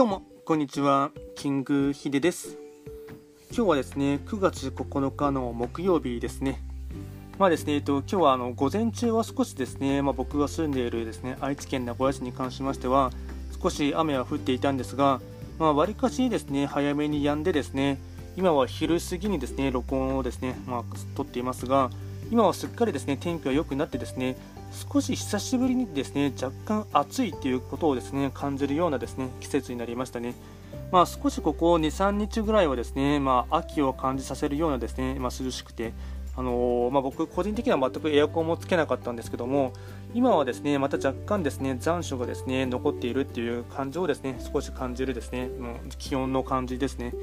どうも、こんにちは。キングヒデです。今日はですね、9月9日の木曜日ですね。まあですね、えっと、今日はあの午前中は少しですね、まあ、僕が住んでいるですね、愛知県名古屋市に関しましては、少し雨は降っていたんですが、まあ、割かしですね、早めに止んでですね、今は昼過ぎにですね、録音をですね、まあ、撮っていますが、今はすっかりですね、天気が良くなってですね、少し久しぶりにですね若干暑いということをですね感じるようなですね季節になりましたね。まあ、少しここ2、3日ぐらいはですね、まあ、秋を感じさせるようなですね、まあ、涼しくて、あのー、まあ、僕、個人的には全くエアコンもつけなかったんですけども、今はですねまた若干ですね残暑がですね残っているっていう感情をですね少し感じるですね、うん、気温の感じですね。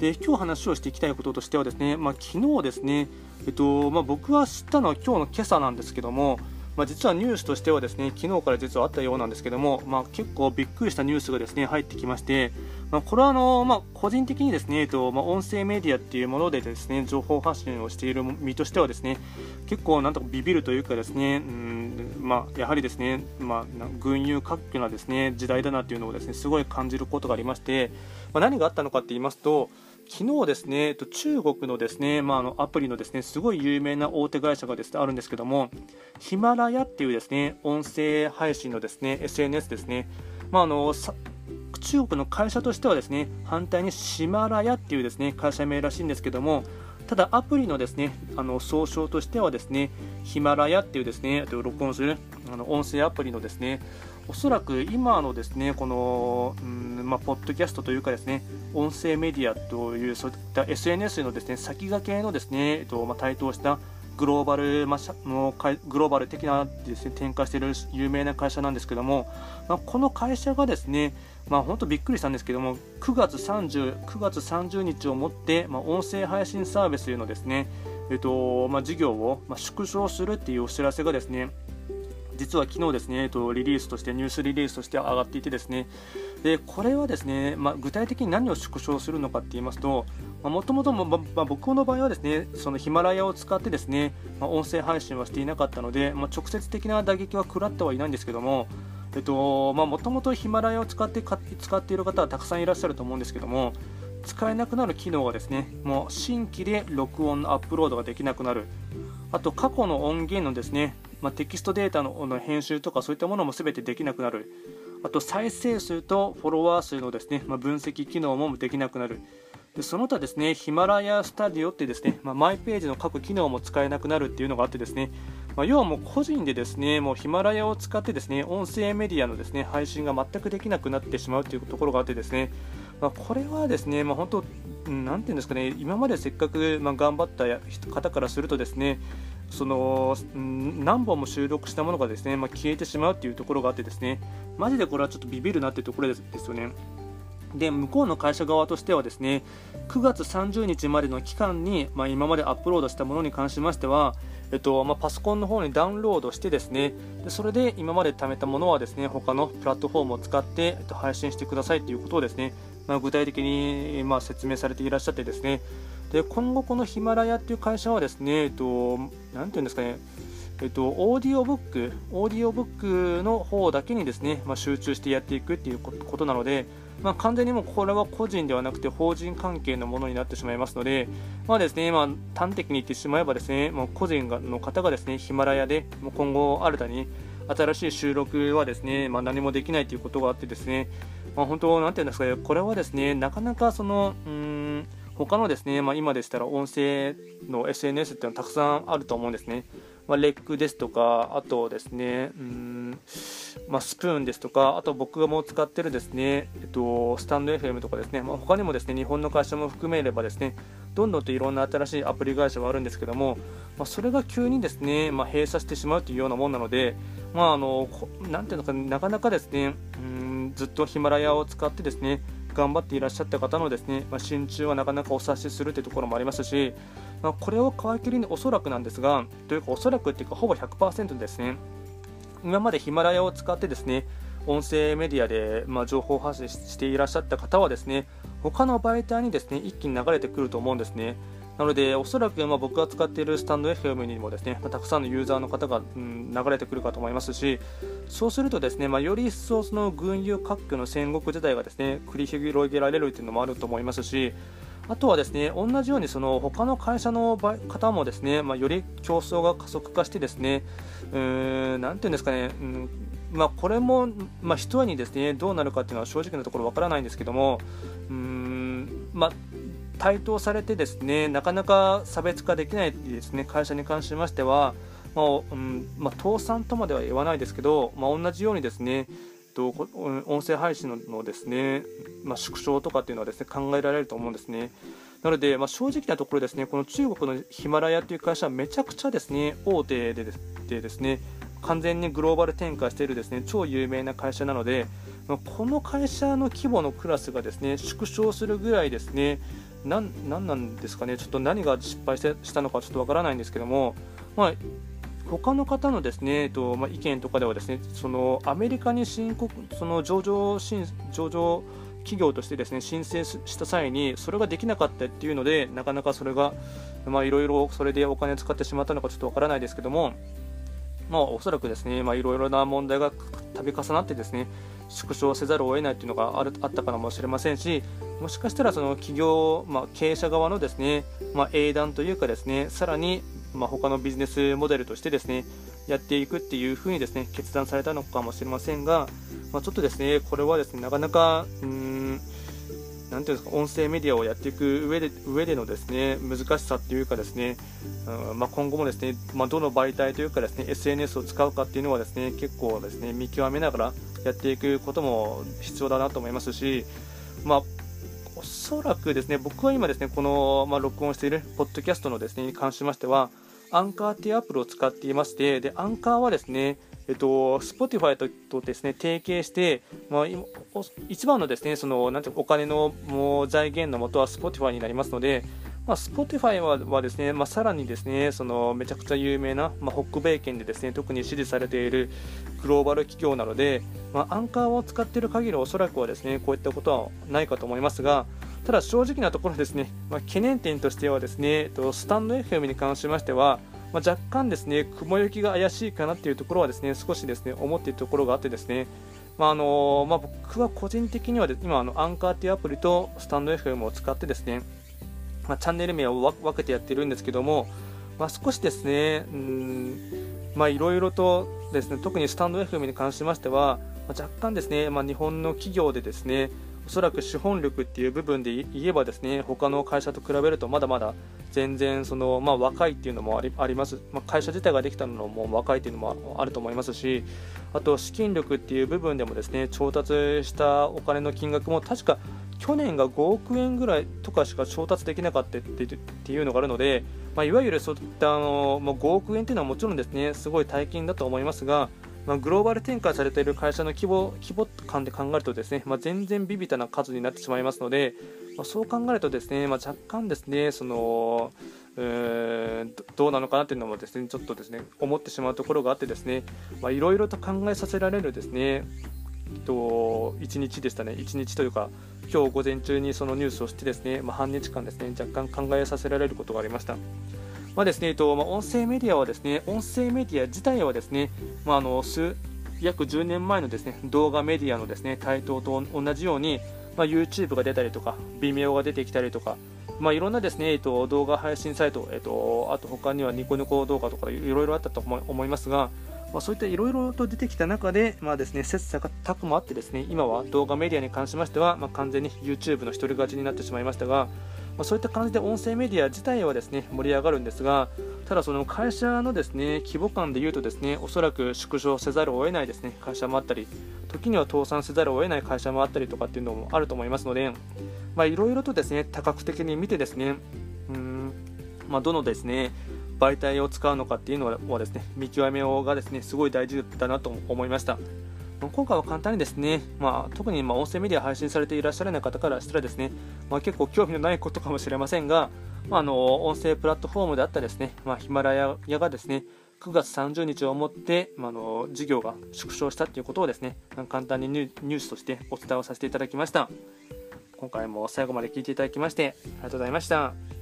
で今日話をしていきたいこととしてはですね、まあ、昨日ですね、えっとまあ、僕は知ったのは今日の今朝なんですけども、まあ、実はニュースとしてはですね昨日から実はあったようなんですけども、まあ、結構びっくりしたニュースがですね入ってきまして、まあ、これはあの、まあ、個人的にですね、えっとまあ、音声メディアっていうものでですね情報発信をしている身としてはですね結構なんとかビビるというかですね、うんまあ、やはりですね、まあ、群雄割拠なですね時代だなというのをですねすごい感じることがありまして、まあ、何があったのかと言いますと昨日ですね、中国のですね、まあ、あのアプリのですね、すごい有名な大手会社がですね、あるんですけども、ヒマラヤっていうですね、音声配信のですね、SNS ですね、まあ、あの中国の会社としてはですね、反対にシマラヤっていうですね、会社名らしいんですけども、ただアプリのですね、あの総称としてはですね、ヒマラヤっていうですね、録音するあの音声アプリのですね、おそらく今のですねこの、うんまあ、ポッドキャストというかですね音声メディアというそういった SNS のですね先駆けのですね、えっとまあ、台頭したグローバル、まあ、のグローバル的なですね展開している有名な会社なんですけども、まあ、この会社がですね、まあ、本当びっくりしたんですけども9月 ,30 9月30日をもって、まあ、音声配信サービスのですね、えっとまあ、事業を、まあ、縮小するっていうお知らせがですね実は昨日ですね、えっと、リリースとしてニュースリリースとして上がっていてですね。でこれはですね、まあ、具体的に何を縮小するのかって言いますともともと僕の場合はですねそのヒマラヤを使ってですね、まあ、音声配信はしていなかったので、まあ、直接的な打撃は食らってはいないんですけどもえっとまあ、もともとヒマラヤを使って使っている方はたくさんいらっしゃると思うんですけども使えなくなる機能がですねもう新規で録音のアップロードができなくなる。あと過去の音源のですねまあ、テキストデータの編集とかそういったものも全てできなくなる。あと再生数とフォロワー数のですね、まあ、分析機能もできなくなる。でその他ですねヒマラヤスタディオってですね、まあ、マイページの各機能も使えなくなるっていうのがあってですね、まあ、要はもう個人でですねもうヒマラヤを使ってですね音声メディアのですね配信が全くできなくなってしまうというところがあってですね、まあ、これはですね、まあ、本当なんていうんですかね今までせっかくま頑張った方からするとですねその何本も収録したものがですね、まあ、消えてしまうっていうところがあってですねマジでこれはちょっとビビるなっていうところですですよね。で向こうの会社側としてはですね9月30日までの期間に、まあ、今までアップロードしたものに関しましては、えっとまあ、パソコンの方にダウンロードしてですねでそれで今まで貯めたものはですね他のプラットフォームを使って、えっと、配信してくださいということをですね、まあ、具体的に、まあ、説明されていらっしゃってですねで今後、このヒマラヤっていう会社はですね、えっと、なんていうんですかね、えっと、オーディオブック、オーディオブックの方だけにですね、まあ、集中してやっていくっていうことなので、まあ、完全にもうこれは個人ではなくて法人関係のものになってしまいますので、まあですね、まあ、端的に言ってしまえばですね、まあ、個人の方がですね、ヒマラヤでもう今後新たに新しい収録はですね、まあ、何もできないということがあってですね、まあ、本当、なんていうんですかね、これはですね、なかなかその、うん他のですね、まあ、今でしたら音声の SNS っていうのはたくさんあると思うんですね。まあ、レックですとか、あとですね、うん、まあ、スプーンですとか、あと僕がもう使ってるですね、えっと、スタンド FM とかですね、まあ、他にもですね、日本の会社も含めればですね、どんどんといろんな新しいアプリ会社はあるんですけども、まあ、それが急にですね、まあ、閉鎖してしまうというようなもんなので、まあ、あの、なんていうのか、なかなかですね、うん、ずっとヒマラヤを使ってですね、頑張っていらっしゃった方のですね、まあ、心中はなかなかお察しするというところもありますし、まあ、これを皮切りにおそらくなんですが、というかおそらくっていうかほぼ100%ですね、今までヒマラヤを使ってですね、音声メディアで、まあ、情報発信していらっしゃった方はですね、他の媒体にですね一気に流れてくると思うんですね。なので、おそらくま僕が使っているスタンド FM にもですね、またくさんのユーザーの方が、うん、流れてくるかと思いますし、そうするとですね、まあ、より一層その群雄割拠の戦国時代がですね繰り広げられるというのもあると思いますし、あとはですね同じようにその他の会社の方もですね、まあ、より競争が加速化してですね、うーん、なんていうんですかね、うんまあ、これも、まあ、一重にですねどうなるかっていうのは正直なところわからないんですけども、うーんまあ台頭されてですねなかなか差別化できないですね会社に関しましては、まあうんまあ、倒産とまでは言わないですけど、まあ、同じようにですね音声配信のですね、まあ、縮小とかっていうのはですね考えられると思うんですね。なので、まあ、正直なところですねこの中国のヒマラヤという会社はめちゃくちゃですね大手でですね完全にグローバル展開しているですね超有名な会社なので、まあ、この会社の規模のクラスがですね縮小するぐらいですねなんなんなんですかね、ちょっと何が失敗したのかちょっとわからないんですけども、まあ、他の方のですね、えっとまあ、意見とかではですね、そのアメリカに申告その上場上場企業としてですね申請した際にそれができなかったっていうのでなかなかそれがいろいろそれでお金使ってしまったのかちょっとわからないですけども、まあ、おそらくですねいろいろな問題が度重なってですね縮小せざるを得ないというのがあるあったかもしれませんしもしかしたらその企業、まあ、経営者側のですね、まあ、英断というかですねさらに、まあ、他のビジネスモデルとしてですねやっていくっていうふうにですね決断されたのかもしれませんが、まあ、ちょっとですねこれはですねなかなかうんなんていうんですか音声メディアをやっていく上で上でのですね難しさっていうかですね、うんまあ、今後もですね、まあ、どの媒体というかですね SNS を使うかっていうのはですね結構ですね見極めながらやっていくことも必要だなと思いますし、まあ、おそらくですね僕は今ですねこの、まあ、録音しているポッドキャストのですねに関しましてはアンカーっていうアプリを使っていましてでアンカーはですねえっと、Spotify ととですね提携して、まあ、一番のですねそのなんてお金のもう財源のもとは Spotify になりますので、まあ、Spotify ははですね、まあ、さらにですねそのめちゃくちゃ有名な、まあ、北米圏でですね特に支持されているグローバル企業なので、まあ、アンカーを使っている限りおそらくはですねこういったことはないかと思いますがただ正直なところですね、まあ、懸念点としてはですねスタンド FM に関しましてはまあ、若干ですね雲行きが怪しいかなっていうところはですね少しですね思っているところがあってですね。まああのまあ、僕は個人的には今あのアンカーっていうアプリとスタンド FM を使ってですね、まあ、チャンネル名を分けてやってるんですけども、まあ、少しですねいろいろとですね特にスタンド FM に関しましては、まあ、若干ですね、まあ、日本の企業でですねおそらく資本力っていう部分で言えばですね他の会社と比べるとまだまだ全然その、まあ、若いっていうのもありあります、まあ、会社自体ができたのも若いっていうのもあると思いますしあと資金力っていう部分でもですね調達したお金の金額も確か去年が5億円ぐらいとかしか調達できなかったっていうのがあるので、まあ、いわゆるそういったあの、まあ、5億円っていうのはもちろんですねすごい大金だと思いますがまあ、グローバル展開されている会社の規模規模感で考えるとですね、まあ、全然ビビたな数になってしまいますので、ま、そう考えるとですね、ま若干ですねそのどうなのかなというのもですねちょっとですね思ってしまうところがあってですねいろいろと考えさせられるですねと1日でしたね1日というか今日午前中にそのニュースをしてですね、ま半日間ですね若干考えさせられることがありました。まあですねとまあ、音声メディアはですね音声メディア自体はですね、まあ、あの数約10年前のですね動画メディアのですね台頭と同じように、まあ、YouTube が出たりとか、微妙が出てきたりとか、まあ、いろんなですね、えっと、動画配信サイト、えっと、あと他にはニコニコ動画とかいろいろあったと思いますが、まあ、そういったいろいろと出てきた中で、まあですね、切磋琢磨あってですね今は動画メディアに関しましては、まあ、完全に YouTube の一人勝ちになってしまいましたが、まあ、そういった感じで音声メディア自体はですね盛り上がるんですがただその会社のですね規模感でいうとですねおそらく縮小せざるを得ないですね会社もあったり時には倒産せざるを得ない会社もあったりとかっていうのもあると思いますのでいろいろとですね多角的に見てですねうん、まあ、どのですね媒体を使うのかっていうのはですね見極めがですねすごい大事だなと思いました。今回は簡単にですね、まあ、特にま音声メディア配信されていらっしゃらない方からしたらですね、まあ、結構興味のないことかもしれませんが、まあ、あの音声プラットフォームであったですね、まあ、ヒマラヤがですね9月30日をもって、まあ、の事業が縮小したということをですね簡単にニュースとしてお伝えをさせていただきました。今回も最後まで聞いていただきましてありがとうございました。